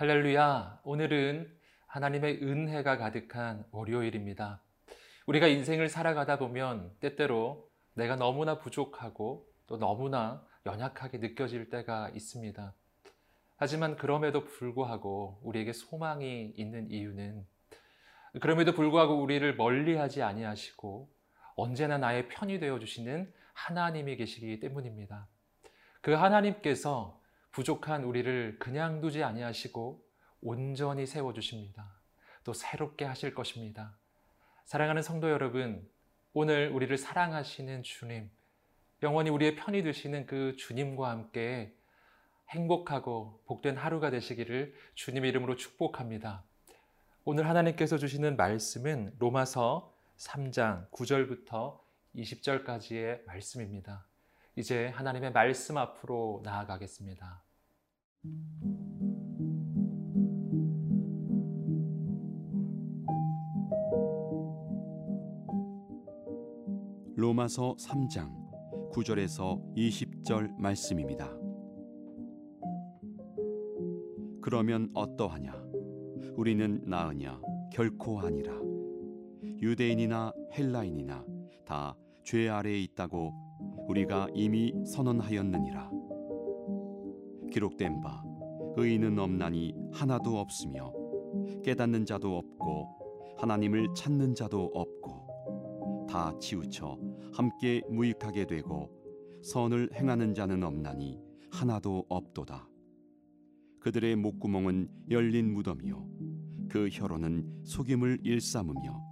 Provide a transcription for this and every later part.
할렐루야. 오늘은 하나님의 은혜가 가득한 월요일입니다. 우리가 인생을 살아가다 보면 때때로 내가 너무나 부족하고 또 너무나 연약하게 느껴질 때가 있습니다. 하지만 그럼에도 불구하고 우리에게 소망이 있는 이유는 그럼에도 불구하고 우리를 멀리하지 아니하시고 언제나 나의 편이 되어 주시는 하나님이 계시기 때문입니다. 그 하나님께서 부족한 우리를 그냥 두지 아니하시고 온전히 세워 주십니다. 또 새롭게 하실 것입니다. 사랑하는 성도 여러분, 오늘 우리를 사랑하시는 주님, 영원히 우리의 편이 되시는 그 주님과 함께 행복하고 복된 하루가 되시기를 주님 이름으로 축복합니다. 오늘 하나님께서 주시는 말씀은 로마서 3장 9절부터 20절까지의 말씀입니다. 이제 하나님의 말씀 앞으로 나아가겠습니다. 로마서 3장 9절에서 20절 말씀입니다. 그러면 어떠하냐? 우리는 나으냐? 결코 아니라. 유대인이나 헬라인이나 다 죄 아래에 있다고 우리가 이미 선언하였느니라. 기록된 바 의인은 없나니 하나도 없으며 깨닫는 자도 없고 하나님을 찾는 자도 없고 다 치우쳐 함께 무익하게 되고 선을 행하는 자는 없나니 하나도 없도다. 그들의 목구멍은 열린 무덤이요 그 혀로는 속임을 일삼으며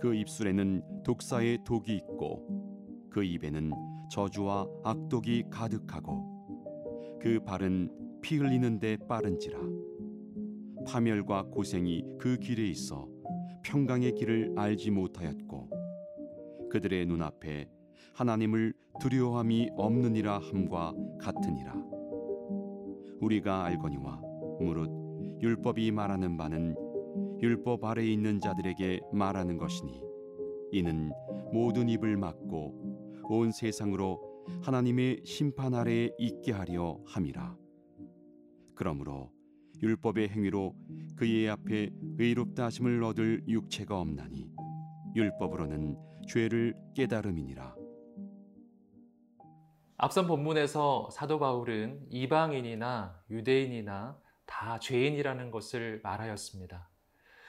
그 입술에는 독사의 독이 있고 그 입에는 저주와 악독이 가득하고 그 발은 피 흘리는데 빠른지라. 파멸과 고생이 그 길에 있어 평강의 길을 알지 못하였고 그들의 눈앞에 하나님을 두려워함이 없느니라 함과 같으니라. 우리가 알거니와 무릇 율법이 말하는 바는 율법 아래에 있는 자들에게 말하는 것이니 이는 모든 입을 막고 온 세상으로 하나님의 심판 아래에 있게 하려 함이라 그러므로 율법의 행위로 그의 앞에 의롭다 하심을 얻을 육체가 없나니 율법으로는 죄를 깨달음이니라 앞선 본문에서 사도 바울은 이방인이나 유대인이나 다 죄인이라는 것을 말하였습니다.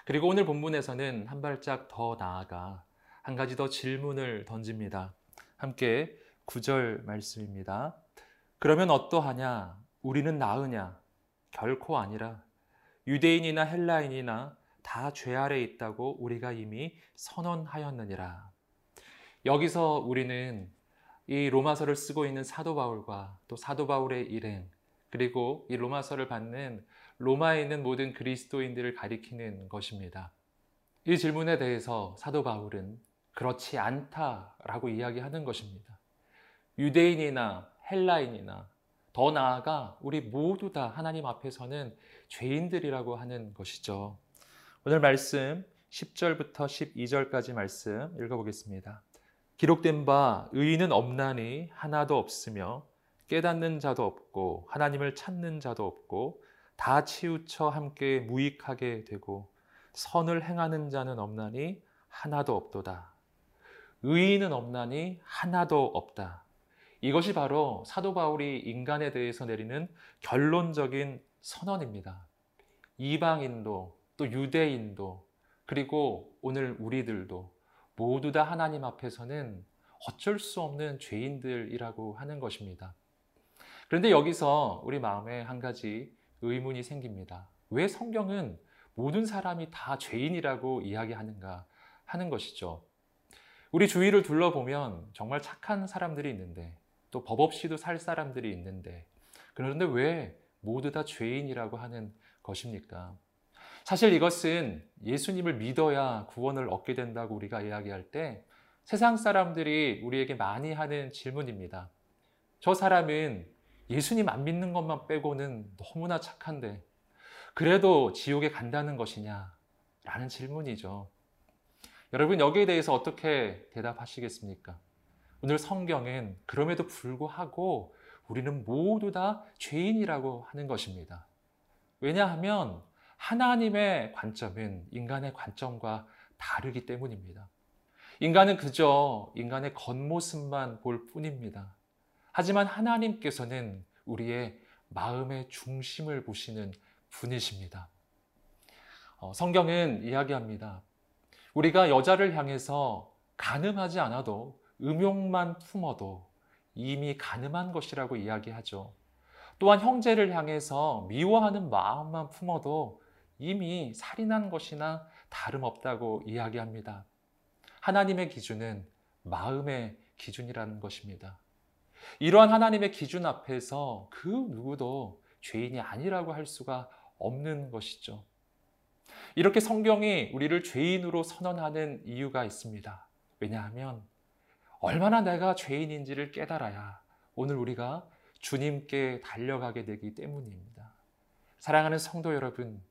그리고 오늘 본문에서는 한 발짝 더 나아가 한 가지 더 질문을 던집니다. 함께 9절 말씀입니다. 그러면 어떠하냐? 우리는 나으냐? 결코 아니라 유대인이나 헬라인이나 다 죄 아래 있다고 우리가 이미 선언하였느니라. 여기서 우리는 이 로마서를 쓰고 있는 사도 바울과 또 사도 바울의 일행 그리고 이 로마서를 받는 로마에 있는 모든 그리스도인들을 가리키는 것입니다. 이 질문에 대해서 사도 바울은 그렇지 않다라고 이야기하는 것입니다. 유대인이나 헬라인이나 더 나아가 우리 모두 다 하나님 앞에서는 죄인들이라고 하는 것이죠. 오늘 말씀 10절부터 12절까지 말씀 읽어보겠습니다. 기록된 바 의인은 없나니 하나도 없으며 깨닫는 자도 없고 하나님을 찾는 자도 없고 다 치우쳐 함께 무익하게 되고 선을 행하는 자는 없나니 하나도 없도다. 의인은 없나니 하나도 없다. 이것이 바로 사도 바울이 인간에 대해서 내리는 결론적인 선언입니다. 이방인도 또 유대인도 그리고 오늘 우리들도 모두 다 하나님 앞에서는 어쩔 수 없는 죄인들이라고 하는 것입니다. 그런데 여기서 우리 마음에 한 가지 의문이 생깁니다. 왜 성경은 모든 사람이 다 죄인이라고 이야기하는가 하는 것이죠. 우리 주위를 둘러보면 정말 착한 사람들이 있는데 또 법 없이도 살 사람들이 있는데 그런데 왜 모두 다 죄인이라고 하는 것입니까? 사실 이것은 예수님을 믿어야 구원을 얻게 된다고 우리가 이야기할 때 세상 사람들이 우리에게 많이 하는 질문입니다. 저 사람은 예수님 안 믿는 것만 빼고는 너무나 착한데 그래도 지옥에 간다는 것이냐? 라는 질문이죠. 여러분, 여기에 대해서 어떻게 대답하시겠습니까? 오늘 성경은 그럼에도 불구하고 우리는 모두 다 죄인이라고 하는 것입니다. 왜냐하면 하나님의 관점은 인간의 관점과 다르기 때문입니다. 인간은 그저 인간의 겉모습만 볼 뿐입니다. 하지만 하나님께서는 우리의 마음의 중심을 보시는 분이십니다. 어, 성경은 이야기합니다. 우리가 여자를 향해서 가늠하지 않아도 음욕만 품어도 이미 가늠한 것이라고 이야기하죠. 또한 형제를 향해서 미워하는 마음만 품어도 이미 살인한 것이나 다름없다고 이야기합니다. 하나님의 기준은 마음의 기준이라는 것입니다. 이러한 하나님의 기준 앞에서 그 누구도 죄인이 아니라고 할 수가 없는 것이죠. 이렇게 성경이 우리를 죄인으로 선언하는 이유가 있습니다. 왜냐하면 얼마나 내가 죄인인지를 깨달아야 오늘 우리가 주님께 달려가게 되기 때문입니다. 사랑하는 성도 여러분,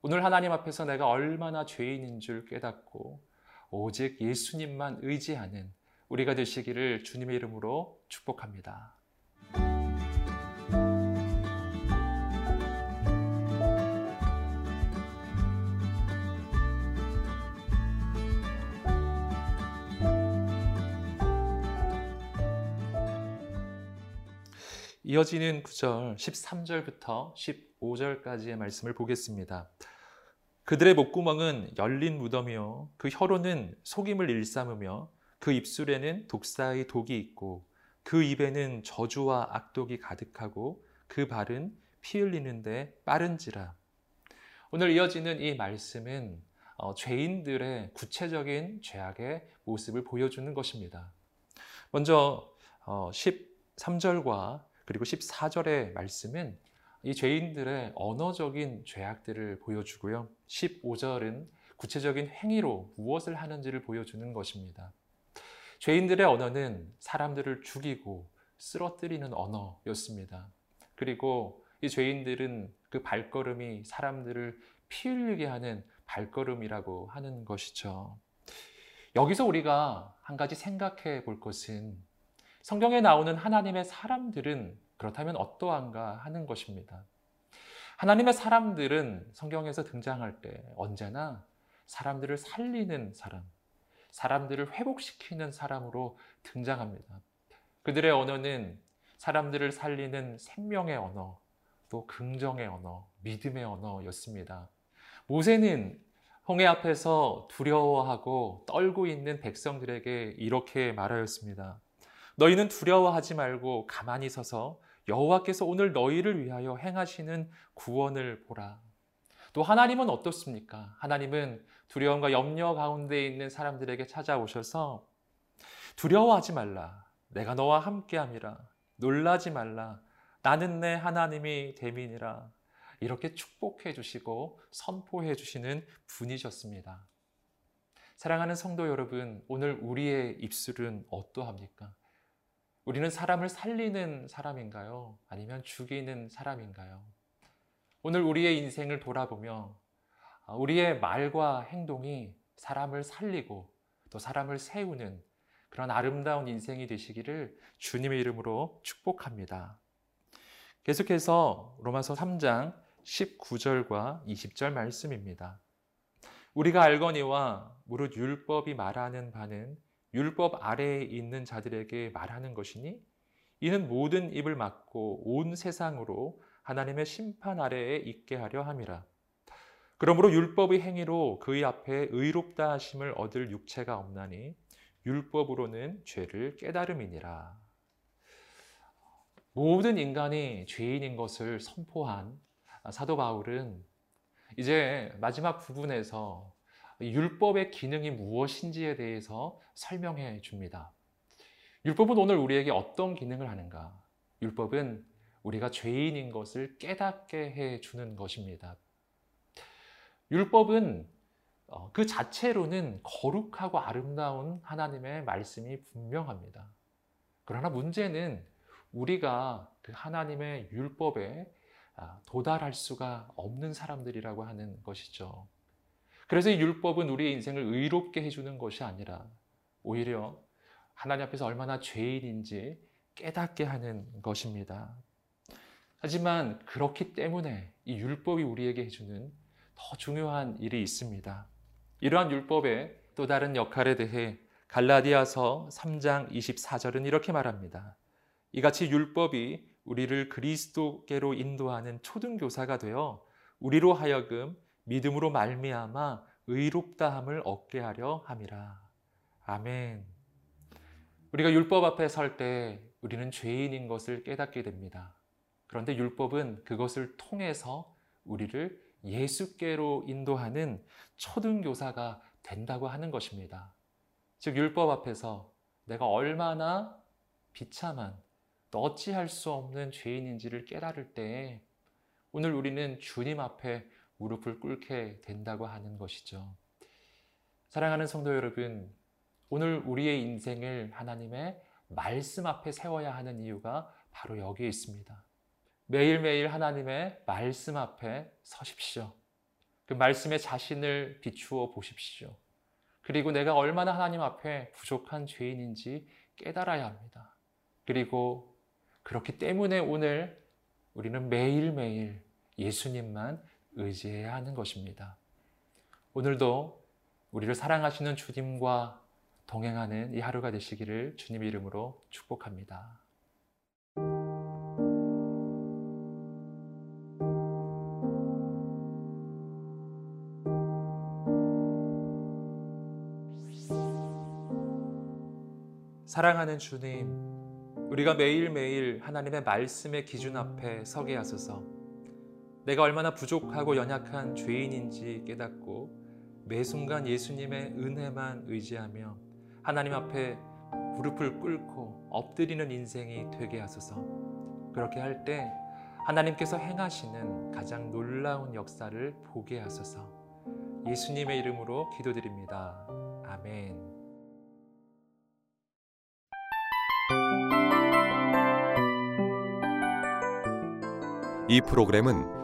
오늘 하나님 앞에서 내가 얼마나 죄인인 줄 깨닫고 오직 예수님만 의지하는 우리가 되시기를 주님의 이름으로 축복합니다. 이어지는 9절 13절부터 15절까지의 말씀을 보겠습니다. 그들의 목구멍은 열린 무덤이요 그 혀로는 속임을 일삼으며 그 입술에는 독사의 독이 있고 그 입에는 저주와 악독이 가득하고 그 발은 피 흘리는데 빠른지라. 오늘 이어지는 이 말씀은 어, 죄인들의 구체적인 죄악의 모습을 보여주는 것입니다. 먼저 어, 13절과 그리고 14절의 말씀은 이 죄인들의 언어적인 죄악들을 보여주고요. 15절은 구체적인 행위로 무엇을 하는지를 보여주는 것입니다. 죄인들의 언어는 사람들을 죽이고 쓰러뜨리는 언어였습니다. 그리고 이 죄인들은 그 발걸음이 사람들을 피 흘리게 하는 발걸음이라고 하는 것이죠. 여기서 우리가 한 가지 생각해 볼 것은 성경에 나오는 하나님의 사람들은 그렇다면 어떠한가 하는 것입니다. 하나님의 사람들은 성경에서 등장할 때 언제나 사람들을 살리는 사람, 사람들을 회복시키는 사람으로 등장합니다. 그들의 언어는 사람들을 살리는 생명의 언어, 또 긍정의 언어, 믿음의 언어였습니다. 모세는 홍해 앞에서 두려워하고 떨고 있는 백성들에게 이렇게 말하였습니다. 너희는 두려워하지 말고 가만히 서서 여호와께서 오늘 너희를 위하여 행하시는 구원을 보라. 또 하나님은 어떻습니까? 하나님은 두려움과 염려 가운데 있는 사람들에게 찾아오셔서 두려워하지 말라. 내가 너와 함께함이라. 놀라지 말라. 나는 내 하나님이 대민이라. 이렇게 축복해 주시고 선포해 주시는 분이셨습니다. 사랑하는 성도 여러분, 오늘 우리의 입술은 어떠합니까? 우리는 사람을 살리는 사람인가요? 아니면 죽이는 사람인가요? 오늘 우리의 인생을 돌아보며 아, 우리의 말과 행동이 사람을 살리고 또 사람을 세우는 그런 아름다운 인생이 되시기를 주님의 이름으로 축복합니다. 계속해서 로마서 3장 19절과 20절 말씀입니다. 우리가 알거니와 무릇 율법이 말하는 바는 율법 아래에 있는 자들에게 말하는 것이니 이는 모든 입을 막고 온 세상으로 하나님의 심판 아래에 있게 하려 함이라. 그러므로 율법의 행위로 그의 앞에 의롭다 하심을 얻을 육체가 없나니 율법으로는 죄를 깨달음이니라. 모든 인간이 죄인인 것을 선포한 사도 바울은 이제 마지막 부분에서 율법의 기능이 무엇인지에 대해서 설명해 줍니다. 율법은 오늘 우리에게 어떤 기능을 하는가? 율법은 우리가 죄인인 것을 깨닫게 해 주는 것입니다. 율법은 어, 그 자체로는 거룩하고 아름다운 하나님의 말씀이 분명합니다. 그러나 문제는 우리가 그 하나님의 율법에 아, 도달할 수가 없는 사람들이라고 하는 것이죠. 그래서 이 율법은 우리의 인생을 의롭게 해주는 것이 아니라 오히려 하나님 앞에서 얼마나 죄인인지 깨닫게 하는 것입니다. 하지만 그렇기 때문에 이 율법이 우리에게 해주는 더 중요한 일이 있습니다. 이러한 율법의 또 다른 역할에 대해 갈라디아서 3장 24절은 이렇게 말합니다. 이같이 율법이 우리를 그리스도께로 인도하는 초등교사가 되어 우리로 하여금 믿음으로 말미암아 의롭다함을 얻게 하려 함이라. 아멘. 우리가 율법 앞에 설 때 우리는 죄인인 것을 깨닫게 됩니다. 그런데 율법은 그것을 통해서 우리를 예수께로 인도하는 초등교사가 된다고 하는 것입니다. 즉, 율법 앞에서 내가 얼마나 비참한, 또 어찌할 수 없는 죄인인지를 깨달을 때 오늘 우리는 주님 앞에 무릎을 꿇게 된다고 하는 것이죠. 사랑하는 성도 여러분, 오늘 우리의 인생을 하나님의 말씀 앞에 세워야 하는 이유가 바로 여기에 있습니다. 매일매일 하나님의 말씀 앞에 서십시오. 그 말씀에 자신을 비추어 보십시오. 그리고 내가 얼마나 하나님 앞에 부족한 죄인인지 깨달아야 합니다. 그리고 그렇기 때문에 오늘 우리는 매일매일 예수님만 의지해야 하는 것입니다. 오늘도 우리를 사랑하시는 주님과 동행하는 이 하루가 되시기를 주님 이름으로 축복합니다. 사랑하는 주님, 우리가 매일매일 하나님의 말씀의 기준 앞에 서게 하소서. 내가 얼마나 부족하고 연약한 죄인인지 깨닫고 매 순간 예수님의 은혜만 의지하며 하나님 앞에 무릎을 꿇고 엎드리는 인생이 되게 하소서. 그렇게 할 때 하나님께서 행하시는 가장 놀라운 역사를 보게 하소서. 예수님의 이름으로 기도드립니다. 아멘. 이 프로그램은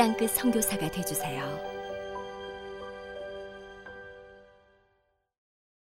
땅끝 선교사가 되주세요.